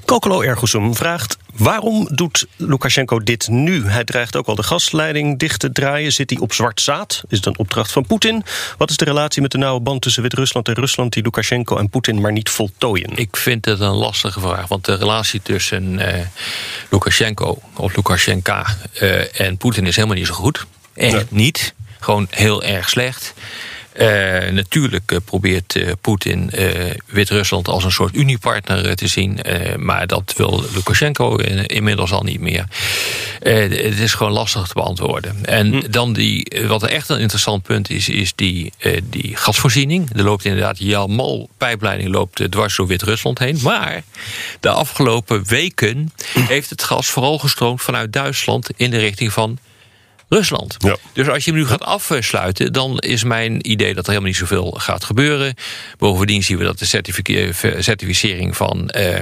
Kokolo Ergosum vraagt... waarom doet Lukashenko dit nu? Hij dreigt ook al de gasleiding dicht te draaien. Zit hij op zwart zaad? Is het een opdracht van Poetin? Wat is de relatie met de nauwe band tussen Wit-Rusland en Rusland... die Lukashenko en Poetin maar niet voltooien?
Ik vind het een lastige vraag. Want de relatie tussen eh, Lukashenko of Lukashenka eh, en Poetin is helemaal niet zo goed. Echt niet. Gewoon heel erg slecht. Eh, natuurlijk eh, probeert eh, Poetin Wit-Rusland als een soort uniepartner te zien. maar dat wil Lukashenko in- inmiddels al niet meer. Het is gewoon lastig te beantwoorden. En dan die, wat echt een interessant punt is, is die, die gasvoorziening. Er loopt inderdaad Jamal pijpleiding loopt dwars door Wit-Rusland heen. Maar de afgelopen weken heeft het gas vooral gestroomd vanuit Duitsland in de richting van Rusland.
Ja.
Dus als je hem nu gaat afsluiten, dan is mijn idee dat er helemaal niet zoveel gaat gebeuren. Bovendien zien we dat de certifice- certificering van eh,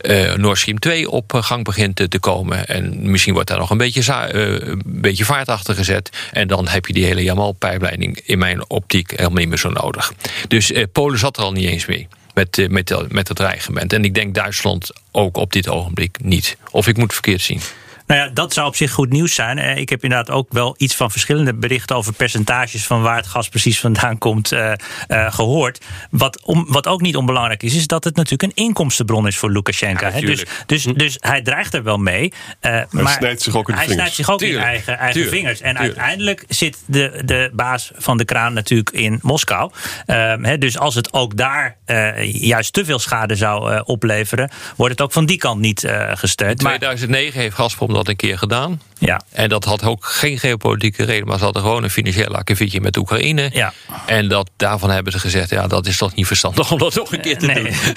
eh, Nord Stream 2 op gang begint te- komen. En misschien wordt daar nog een beetje, eh, een beetje vaart achter gezet. En dan heb je die hele Jamal-pijpleiding in mijn optiek helemaal niet meer zo nodig. Dus Polen zat er al niet eens mee. Met, met, dat- met het dreigement. En ik denk Duitsland ook op dit ogenblik niet. Of ik moet het verkeerd zien.
Nou ja, dat zou op zich goed nieuws zijn. Eh, Ik heb inderdaad ook wel iets van verschillende berichten over percentages van waar het gas precies vandaan komt eh, eh, gehoord. Wat, om, wat ook niet onbelangrijk is, is dat het natuurlijk een inkomstenbron is voor Lukashenko.
Ja,
hè. dus,
tuurlijk.
dus, dus hij dreigt er wel mee. eh, maar
snijdt zich ook in de
hij
vingers.
snijdt zich ook in eigen, eigen
tuurlijk,
vingers. En
tuurlijk.
uiteindelijk zit de, de baas van de kraan natuurlijk in Moskou. Ehm, hè, dus als het ook daar eh, juist te veel schade zou opleveren, wordt het ook van die kant niet eh gesteund.
In
Maar,
2009 heeft Gazprom dat een keer gedaan.
ja,
En dat had ook geen geopolitieke reden, maar ze hadden gewoon een financieel akkefietje met Oekraïne.
Ja.
En dat, daarvan hebben ze gezegd, ja, dat is toch niet verstandig om dat nog een keer te
Nee.
doen.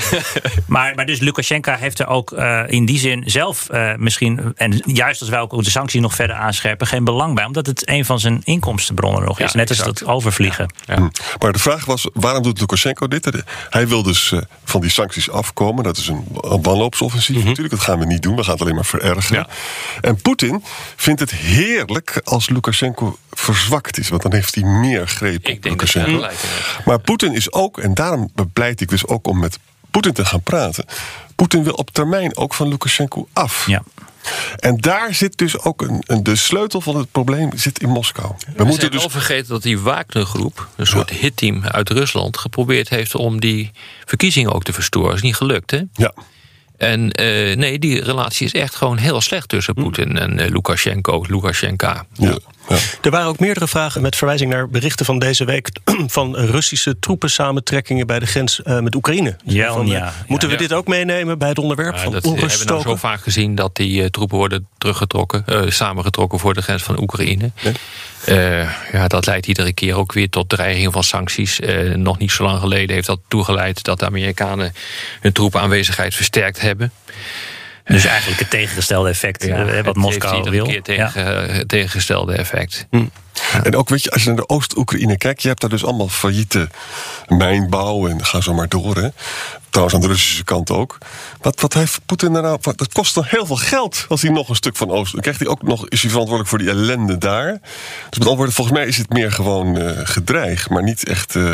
maar, maar dus Lukashenko heeft er ook eh, in die zin zelf eh, misschien, en juist als wij ook de sancties nog verder aanscherpen, geen belang bij. Omdat het een van zijn inkomstenbronnen nog is.
Ja,
Net als dat overvliegen.
Hm. Maar de vraag was, waarom doet Lukashenko dit? Hij wil dus eh, van die sancties afkomen. Dat is een, een wanhoopsoffensief natuurlijk. Dat gaan we niet doen. We gaan het alleen maar verergeren. En Poetin vindt het heerlijk als Lukashenko verzwakt is. Want dan heeft hij meer greep
Ik
op Lukashenko. Maar Poetin is ook, en daarom bepleit ik dus ook om met Poetin te gaan praten. Poetin wil op termijn ook van Lukashenko af.
Ja.
En daar zit dus ook een, een, de sleutel van het probleem zit in Moskou. We,
We
moeten
moeten
dus
wel vergeten dat die Wagner-groep, een soort hitteam uit Rusland, geprobeerd heeft om die verkiezingen ook te verstoren. is niet gelukt, hè?
ja.
En eh, nee, die relatie is echt gewoon heel slecht tussen Poetin en eh, Lukashenko, Lukashenka.
Ja, ja.
Er waren ook meerdere vragen met verwijzing naar berichten van deze week van Russische troepensamentrekkingen bij de grens eh, met Oekraïne.
Ja,
Van, eh,
ja,
moeten
ja.
we dit ook meenemen bij het onderwerp
Ja,
van
dat hebben we nou
onruststoken?
zo vaak gezien dat die eh, troepen worden teruggetrokken, eh, samengetrokken voor de grens van Oekraïne. Eh, ja, dat leidt iedere keer ook weer tot dreiging van sancties. Eh, nog niet zo lang geleden heeft dat toegeleid dat de Amerikanen hun troepenaanwezigheid versterkt hebben.
Dus eigenlijk het tegengestelde effect eh, wat
het
Moskou wil. Ja.
tegen, eh, tegengestelde effect.
En ook, weet je, als je naar de Oost-Oekraïne kijkt, je hebt daar dus allemaal failliete mijnbouw en ga zo maar door. Hè. Trouwens, aan de Russische kant ook. Wat, wat heeft Poetin daar nou? Dat kost dan heel veel geld als hij nog een stuk van Oost. Dan krijgt hij ook nog, is hij verantwoordelijk voor die ellende daar. Dus met andere woorden, volgens mij is het meer gewoon eh, gedreig, maar niet echt eh,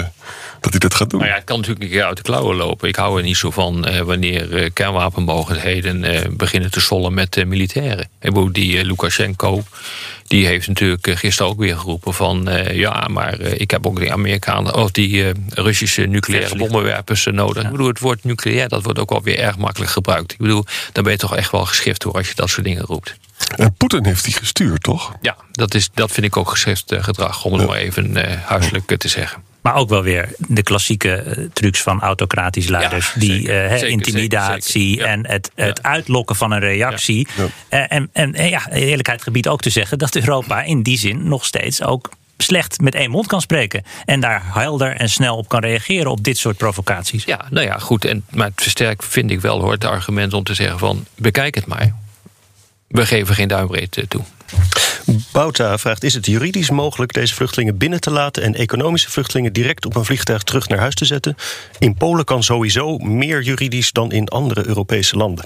dat hij dat gaat doen.
Maar ja, het kan natuurlijk een keer uit de klauwen lopen. Ik hou er niet zo van eh, wanneer kernwapenmogendheden eh, beginnen te sollen met militairen. Ik bedoel, die Lukashenko, die heeft natuurlijk gisteren ook weer geroepen van... eh, ja, maar eh, ik heb ook die Amerikanen, of die eh, Russische nucleaire bommenwerpers nodig. Ik bedoel, het woord nucleair, dat wordt ook wel weer erg makkelijk gebruikt. Ik bedoel, dan ben je toch echt wel geschift hoor, als je dat soort dingen roept.
En Poetin heeft die gestuurd, toch?
Ja, dat, is, dat vind ik ook geschift gedrag, om het maar even eh, huiselijk te zeggen.
Maar ook wel weer de klassieke eh, trucs van autocratisch leiders.
Ja,
die
zeker.
eh,
Zeker,
intimidatie
zeker,
en het, het uitlokken van een reactie. Eh, en, en ja, eerlijkheid gebied ook te zeggen dat Europa in die zin nog steeds ook slecht met één mond kan spreken. En daar helder en snel op kan reageren op dit soort provocaties.
Ja, nou ja, goed. En, maar het versterkt vind ik wel hoor, het argument om te zeggen van bekijk het maar. We geven geen duimbreed eh, toe.
Bouta vraagt: Is het juridisch mogelijk deze vluchtelingen binnen te laten en economische vluchtelingen direct op een vliegtuig terug naar huis te zetten? In Polen kan sowieso meer juridisch dan in andere Europese landen.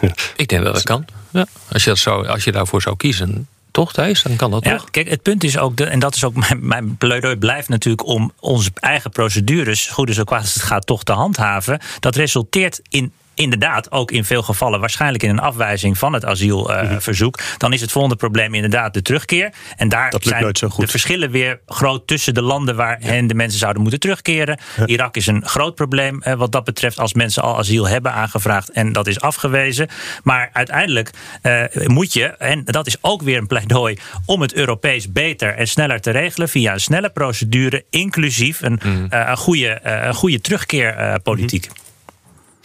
Ik denk dat dat kan. Ja. Als, je dat zou, als je daarvoor zou kiezen, toch Thijs? Dan kan dat
Ja,
toch?
kijk, het punt is ook, de, en dat is ook mijn, mijn pleidooi, blijft natuurlijk om onze eigen procedures, goed is ook kwaad als het gaat, toch te handhaven. Dat resulteert in. Inderdaad, ook in veel gevallen waarschijnlijk in een afwijzing van het asielverzoek. Dan is het volgende probleem inderdaad de terugkeer. En daar zijn de verschillen weer groot tussen de landen waarheen de mensen zouden moeten terugkeren. Irak is een groot probleem eh, wat dat betreft als mensen al asiel hebben aangevraagd en dat is afgewezen. Maar uiteindelijk eh, moet je, en dat is ook weer een pleidooi om het Europees beter en sneller te regelen via een snelle procedure, inclusief een, eh, een goede, eh, een goede terugkeerpolitiek.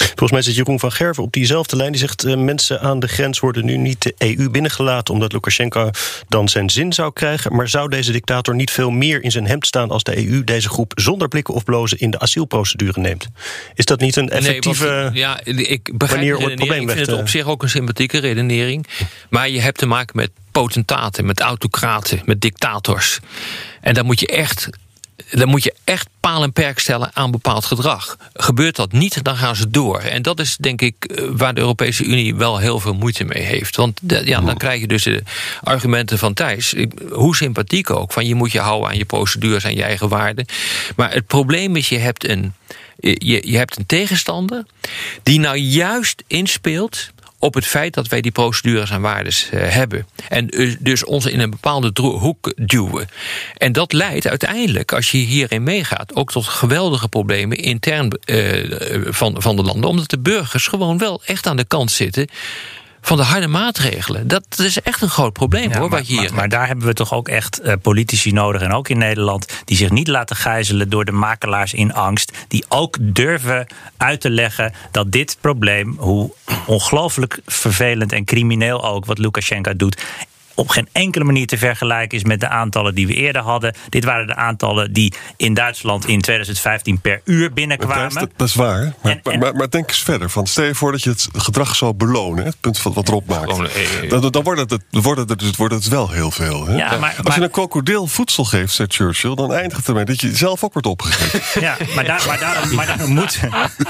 Volgens mij zit Jeroen van Gerven op diezelfde lijn. Die zegt: eh, mensen aan de grens worden nu niet de EU binnengelaten omdat Lukashenko dan zijn zin zou krijgen. Maar zou deze dictator niet veel meer in zijn hemd staan als de EU deze groep zonder blikken of blozen in de asielprocedure neemt? Is dat niet een effectieve.
Nee, want, ja, ik begrijp
manier om het probleem
Ik
weg
vind
te-
het op zich ook een sympathieke redenering. Maar je hebt te maken met potentaten, met autocraten, met dictators. En dan moet je echt. Dan moet je echt paal en perk stellen aan bepaald gedrag. Gebeurt dat niet, dan gaan ze door. En dat is denk ik eh, waar de Europese Unie wel heel veel moeite mee heeft. Want de- ja, dan krijg je dus de argumenten van Thijs. Hoe sympathiek ook. Van je moet je houden aan je procedures en je eigen waarden. Maar het probleem is, je hebt een, je, je hebt een tegenstander die nou juist inspeelt op het feit dat wij die procedures en waardes eh, hebben. En eh, dus ons in een bepaalde hoek duwen. En dat leidt uiteindelijk, als je hierin meegaat, ook tot geweldige problemen intern eh, van, van de landen. Omdat de burgers gewoon wel echt aan de kant zitten van de harde maatregelen. Dat is echt een groot probleem
Ja,
hoor,
maar,
wat je hier
maar, maar daar hebben we toch ook echt eh, politici nodig. En ook in Nederland. Die zich niet laten gijzelen door de makelaars in angst. Die ook durven uit te leggen dat dit probleem, hoe ongelooflijk vervelend en crimineel ook wat Lukashenko doet. Op geen enkele manier te vergelijken is met de aantallen die we eerder hadden. Dit waren de aantallen die in Duitsland in 2015 per uur binnenkwamen.
Dat, dat is waar. Maar,
En- en-
maar, maar denk eens verder. Van, stel je voor dat je het gedrag zou belonen. Het punt van wat erop maakt.
Gewoon, eh,
Dan, dan wordt, het, het, dus wordt het wel heel veel. Hè?
Ja, maar-
Als
maar-
je een krokodil voedsel geeft, zei Churchill... dan eindigt het ermee dat je zelf ook wordt opgegeten.
Ja, maar, daar, maar, daarom, maar, daarom moet,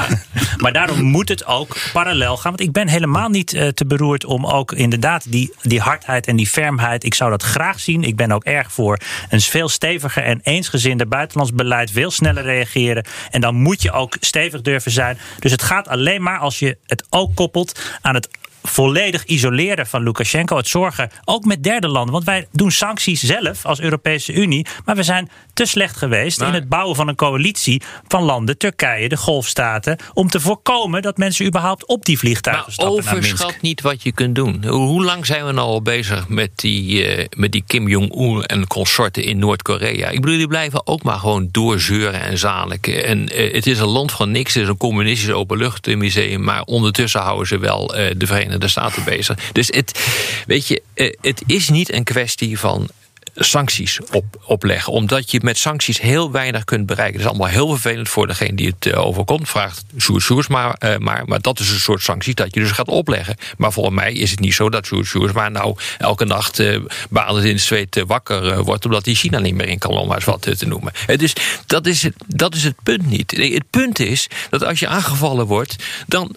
maar daarom moet het ook parallel gaan. Want ik ben helemaal niet eh, te beroerd om ook inderdaad die, die hardheid en die Ik zou dat graag zien. Ik ben ook erg voor een veel steviger en eensgezinder buitenlands beleid. Veel sneller reageren. En dan moet je ook stevig durven zijn. Dus het gaat alleen maar als je het ook koppelt aan het volledig isoleren van Lukashenko. Het zorgen, ook met derde landen. Want wij doen sancties zelf als Europese Unie. Maar we zijn te slecht geweest
Maar-
in het bouwen van een coalitie van landen, Turkije, de Golfstaten. Om te voorkomen dat mensen überhaupt op die vliegtuigen
Maar
stappen naar Minsk.
overschat niet wat je kunt doen. Hoe hoe lang zijn we nou al bezig met die, eh, met die Kim Jong-un en consorten in Noord-Korea? Ik bedoel, die blijven ook maar gewoon doorzeuren en zaliken. En eh, het is een land van niks, het is een communistisch openluchtmuseum... maar ondertussen houden ze wel eh, de Verenigde Staten bezig. Dus het, weet je, eh, het is niet een kwestie van sancties op, opleggen. Omdat je met sancties heel weinig kunt bereiken. Dat is allemaal heel vervelend voor degene die het eh, overkomt. Vraagt Sjoerd Sjoerds maar, eh, maar. Maar dat is een soort sanctie dat je dus gaat opleggen. Maar volgens mij is het niet zo dat Sjoerd maar nou elke nacht badend in het zweet wakker wordt. Omdat hij China niet meer in kan, om maar eens wat te noemen. Dus dat is, het, dat is het punt niet. Het punt is dat als je aangevallen wordt, dan,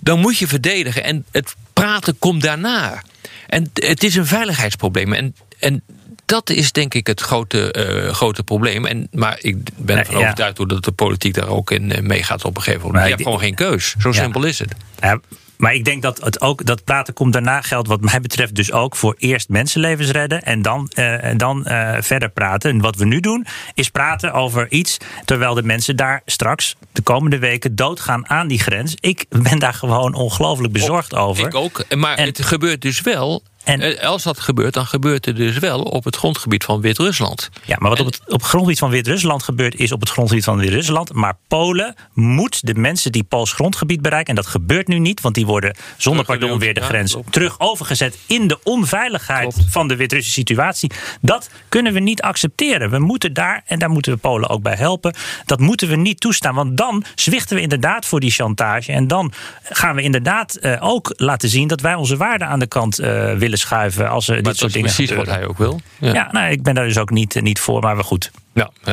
dan moet je verdedigen. En het praten komt daarna. En het is een veiligheidsprobleem. En, en dat is denk ik het grote, eh, grote probleem. En, maar ik ben ervan
ja.
overtuigd dat de politiek daar ook in eh, meegaat op een gegeven moment.
Maar
je hebt gewoon geen keus. Zo
Ja.
simpel is het.
Ja, maar ik denk dat het ook dat praten komt daarna geldt, wat mij betreft, dus ook voor eerst mensenlevens redden en dan, eh, dan eh, verder praten. En wat we nu doen, is praten over iets terwijl de mensen daar straks de komende weken doodgaan aan die grens. Ik ben daar gewoon ongelooflijk bezorgd over.
Ik ook. Maar
En-
het gebeurt dus wel.
En-
eh, als dat gebeurt, dan gebeurt het dus wel op het grondgebied van Wit-Rusland.
Ja, maar wat op het, op het grondgebied van Wit-Rusland gebeurt, is op het grondgebied van Wit-Rusland. Maar Polen moet de mensen die Pools grondgebied bereiken, en dat gebeurt nu niet, want die worden zonder pardon weer de grens terug overgezet in de onveiligheid
Klopt.
van de Wit-Russische situatie. Dat kunnen we niet accepteren. We moeten daar, en daar moeten we Polen ook bij helpen, dat moeten we niet toestaan. Want dan zwichten we inderdaad voor die chantage. En dan gaan we inderdaad eh, ook laten zien dat wij onze waarden aan de kant eh, willen willen schuiven als
Maar
dit
dat
soort
is
dingen
precies wat hij ook wil. Ja,
Ja, nou, ik ben daar dus ook niet, niet voor, maar wel goed.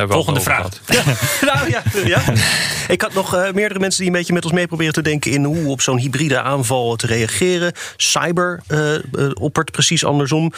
Volgende vraag.
nou ja, ja. Ik had nog eh, meerdere mensen die een beetje met ons mee proberen te denken in hoe op zo'n hybride aanval te reageren. Cyber eh, oppert precies andersom.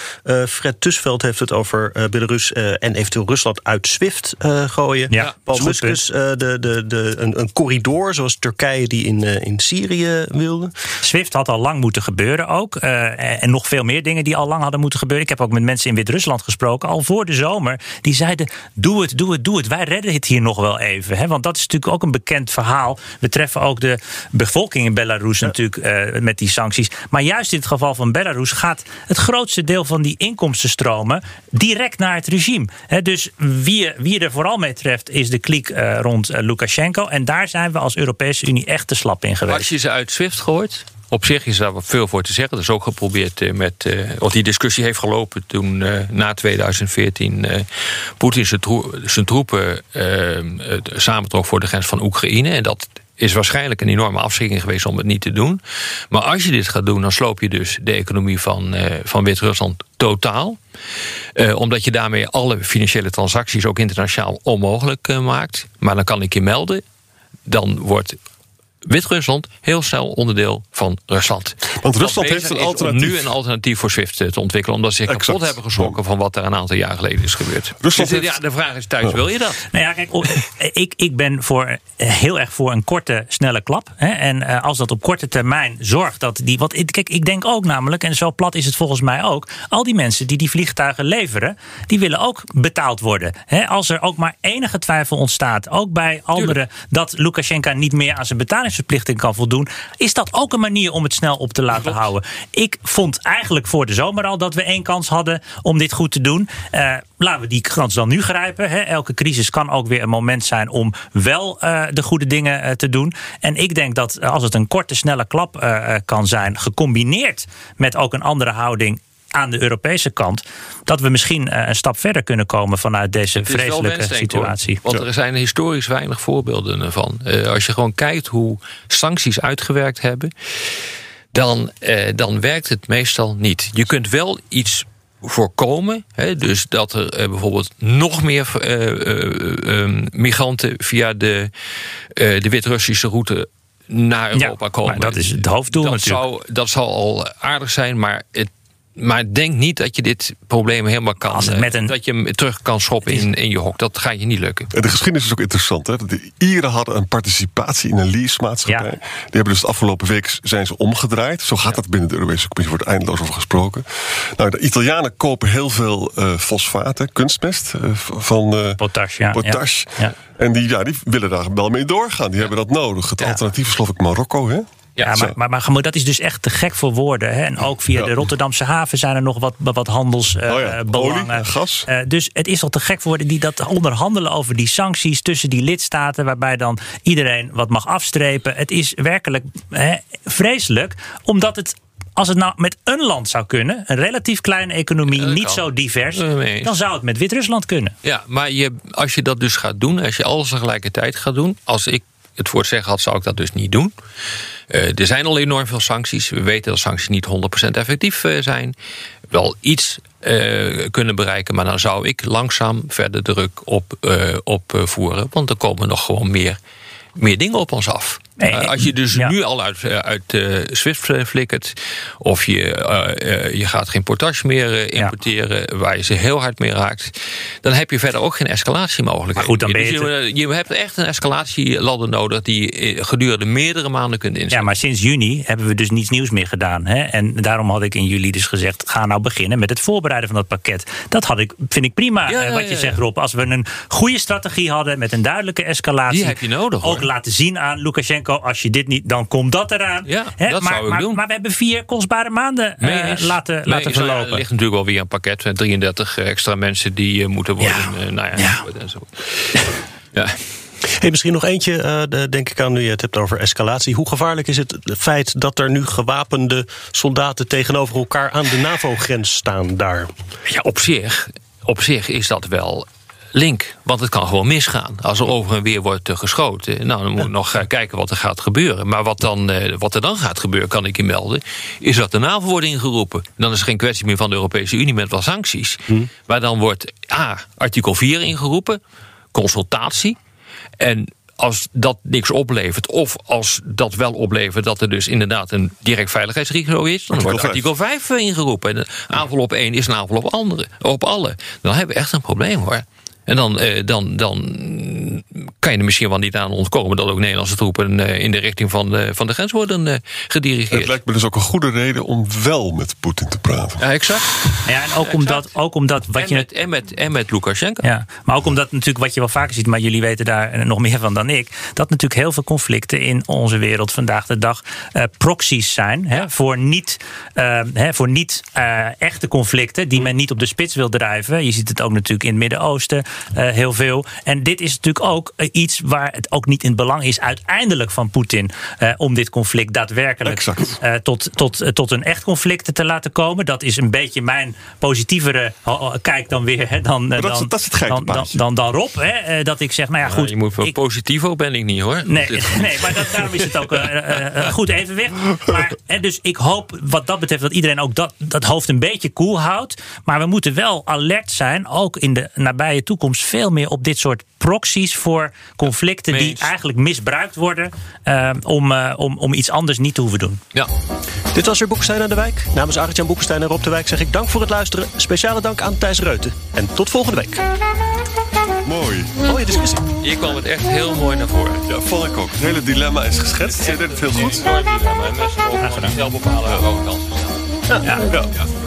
Fred Tusveld heeft het over Belarus en eventueel Rusland uit SWIFT gooien.
Ja,
Paul
is
Muskus, de, de, de, een, een corridor zoals Turkije die in, in Syrië wilde.
SWIFT had al lang moeten gebeuren ook. en nog veel meer dingen die al lang hadden moeten gebeuren. Ik heb ook met mensen in Wit-Rusland gesproken, al voor de zomer. Die zeiden, doe het, doe het, doe het. Wij redden het hier nog wel even. Hè? Want dat is natuurlijk ook een bekend verhaal. We treffen ook de bevolking in Belarus natuurlijk eh, met die sancties. Maar juist in het geval van Belarus gaat het grootste deel van die inkomstenstromen direct naar het regime. Hè? Dus wie, wie er vooral mee treft is de kliek eh, rond eh, Lukashenko. En daar zijn we als Europese Unie echt te slap in geweest.
Als je ze uit SWIFT gooit, op zich is daar veel voor te zeggen. Dat is ook geprobeerd eh, met. eh, want die discussie heeft gelopen toen eh, na 2014 eh, Poetin zijn, troe- zijn troepen samentrok voor de grens van Oekraïne. En dat is waarschijnlijk een enorme afschrikking geweest om het niet te doen. Maar als je dit gaat doen, dan sloop je dus de economie van, van Wit-Rusland totaal. Omdat je daarmee alle financiële transacties ook internationaal onmogelijk maakt. Maar dan kan ik je melden, dan wordt Wit-Rusland heel snel onderdeel van Rusland.
Want Rusland heeft een alternatief.
Om nu een alternatief voor SWIFT eh, te ontwikkelen. Omdat ze zich
Exact.
kapot hebben geschrokken van wat er een aantal jaar geleden is gebeurd.
Rusland
Dus,
heeft-
ja, de vraag is thuis, wil je dat?
Nou ja, kijk, o- ik, ik ben voor, eh, heel erg voor een korte, snelle klap. Hè? En eh, als dat op korte termijn zorgt dat die. Want ik- kijk, ik denk ook namelijk, en zo plat is het volgens mij ook. Al die mensen die die vliegtuigen leveren, die willen ook betaald worden. Hè? Als er ook maar enige twijfel ontstaat, ook bij anderen, dat Lukashenko niet meer aan zijn betalingsverplichting kan voldoen, is dat ook een manier om het snel op te laten houden. Ik vond eigenlijk voor de zomer al dat we één kans hadden om dit goed te doen. Eh, laten we die kans dan nu grijpen. Hè. Elke crisis kan ook weer een moment zijn om wel eh, de goede dingen eh, te doen. En ik denk dat als het een korte, snelle klap kan zijn, gecombineerd met ook een andere houding aan de Europese kant, dat we misschien eh, een stap verder kunnen komen vanuit deze vreselijke
hoor.
situatie.
Want er zijn historisch weinig voorbeelden van. Eh, als je gewoon kijkt hoe sancties uitgewerkt hebben, dan, eh, dan werkt het meestal niet. Je kunt wel iets voorkomen. Hè, dus dat er bijvoorbeeld nog meer eh, eh, eh, migranten via de, de Wit-Russische route naar Europa
Ja,
komen.
maar dat is het hoofddoel
dat
natuurlijk.
Zou, dat zal al aardig zijn, maar het maar denk niet dat je dit probleem helemaal kan. Eh,
met een-
Dat je hem terug kan schoppen in, in je hok. Dat gaat je niet lukken.
En de geschiedenis is ook interessant. Hè? De Ieren hadden een participatie in een leasemaatschappij.
Ja.
Die hebben dus de afgelopen week zijn ze omgedraaid. Zo gaat dat binnen de Europese Commissie. wordt eindeloos over gesproken. Nou, de Italianen kopen heel veel eh fosfaat, hè, kunstmest eh, van eh,
Potash, ja.
potash.
Ja, ja.
En die, ja, die willen daar wel mee doorgaan. Die hebben dat nodig. Het
Ja.
alternatief is geloof ik Marokko. Hè?
Ja, maar, maar, dat is dus echt te gek voor woorden. Hè? En ook via de Rotterdamse haven zijn er nog wat, wat
Oh ja,
handelsbelangen.
olie, gas.
dus het is al te gek voor woorden die dat onderhandelen over die sancties tussen die lidstaten, waarbij dan iedereen wat mag afstrepen. Het is werkelijk hè, vreselijk, omdat het. Als het nou met een land zou kunnen, een relatief kleine economie,
Ja,
niet
kan.
zo divers,
Eh,
dan zou het met Wit-Rusland kunnen.
Ja, maar je, als je dat dus gaat doen, als je alles tegelijkertijd gaat doen, als ik het voor het zeggen had, zou ik dat dus niet doen. Eh, er zijn al enorm veel sancties. We weten dat sancties niet 100% effectief eh, zijn. Wel iets eh, kunnen bereiken, maar dan zou ik langzaam verder druk op, eh, op eh, voeren. Want er komen nog gewoon meer, meer dingen op ons af.
Nee,
Eh, als je dus
ja.
nu al uit, eh, uit eh, SWIFT flikkert, of je, je gaat geen portage meer
Ja.
importeren, waar je ze heel hard mee raakt, dan heb je verder ook geen escalatiemogelijkheden.
Goed, dan ben je
Dus je, je hebt echt een escalatieladder nodig die je gedurende meerdere maanden kunt inzetten.
Ja, maar sinds juni hebben we dus niets nieuws meer gedaan. Hè? En daarom had ik in juli dus gezegd: ga nou beginnen met het voorbereiden van dat pakket. Dat had ik, vind ik prima.
Ja,
wat je zegt. Rob. Als we een goede strategie hadden met een duidelijke escalatie.
Die heb je nodig, hoor.
Ook laten zien aan Lukashenko: als je dit niet, dan komt dat eraan.
Ja,
Hè?
dat
maar,
zou ik
maar,
doen.
Maar we hebben vier kostbare maanden eh, laten, laten verlopen.
er ligt natuurlijk wel weer een pakket met 33 extra mensen die eh, moeten worden.
Ja.
eh, nou ja,
Ja.
en zo. Ja.
Hey, misschien nog eentje, eh, de- denk ik aan nu je het hebt over escalatie. Hoe gevaarlijk is het feit dat er nu gewapende soldaten tegenover elkaar aan de NAVO-grens staan daar?
Ja, op zich, op zich is dat wel link. Want het kan gewoon misgaan. Als er over en weer wordt eh, geschoten. Nou, dan moet ik nog eh, kijken wat er gaat gebeuren. Maar wat, dan, eh, wat er dan gaat gebeuren, kan ik je melden. Is dat de NAVO wordt ingeroepen. Dan is het geen kwestie meer van de Europese Unie met wel sancties. Maar dan wordt A, artikel 4 ingeroepen. Consultatie. En als dat niks oplevert, of als dat wel oplevert dat er dus inderdaad een direct veiligheidsrisico is, dan
Artikel
wordt artikel 5 ingeroepen. En een aanval op één is een aanval op, andere, op alle. Dan hebben we echt een probleem hoor. En dan, eh, dan, dan kan je er misschien wel niet aan ontkomen dat ook Nederlandse troepen eh, in de richting van de, van de grens worden eh, gedirigeerd.
Het lijkt me dus ook een goede reden om wel met Poetin te praten.
Ja, exact.
Ja, en ook omdat, ook omdat wat
En
je
met, en, met, en met Lukashenko.
Ja, maar ook omdat natuurlijk wat je wel vaker ziet, maar jullie weten daar nog meer van dan ik, dat natuurlijk heel veel conflicten in onze wereld vandaag de dag eh, proxies zijn hè, voor niet, hè, voor niet eh, echte conflicten die men niet op de spits wil drijven. Je ziet het ook natuurlijk in het Midden-Oosten eh, heel veel. En dit is natuurlijk ook eh, iets waar het ook niet in het belang is uiteindelijk van Poetin eh, om dit conflict daadwerkelijk
Exact.
eh, tot, tot, tot een echt conflict te laten komen. Dat is een beetje mijn positievere kijk dan weer. Hè, dan,
dat is-
dan,
dat is het
dan, dan, dan, dan Rob. Hè, dat ik zeg, nou ja,
Ja,
goed.
je moet wel
ik-
positief ook ben ik niet hoor.
Nee, maar dat, daarom is het ook een goed evenwicht. Maar, hè, dus ik hoop wat dat betreft dat iedereen ook dat, dat hoofd een beetje koel houdt. Maar we moeten wel alert zijn, ook in de nabije toekomst, veel meer op dit soort proxies voor conflicten die eigenlijk misbruikt worden eh, om, eh, om, om iets anders niet te hoeven doen.
Ja.
Dit was weer Boekestein aan de Wijk. Namens Arjan Boekestein en Rob de Wijk zeg ik dank voor het luisteren. Speciale dank aan Thijs Reuten. En tot volgende week.
Mooi.
Mooie discussie.
Hier kwam het echt heel mooi naar voren.
Ja, vond ik ook. Het hele dilemma is geschetst. Je deed het heel goed.
Enorm dilemma. En mensen mogen zelf bepalen waar welke ze staan.
Ja.
Ja.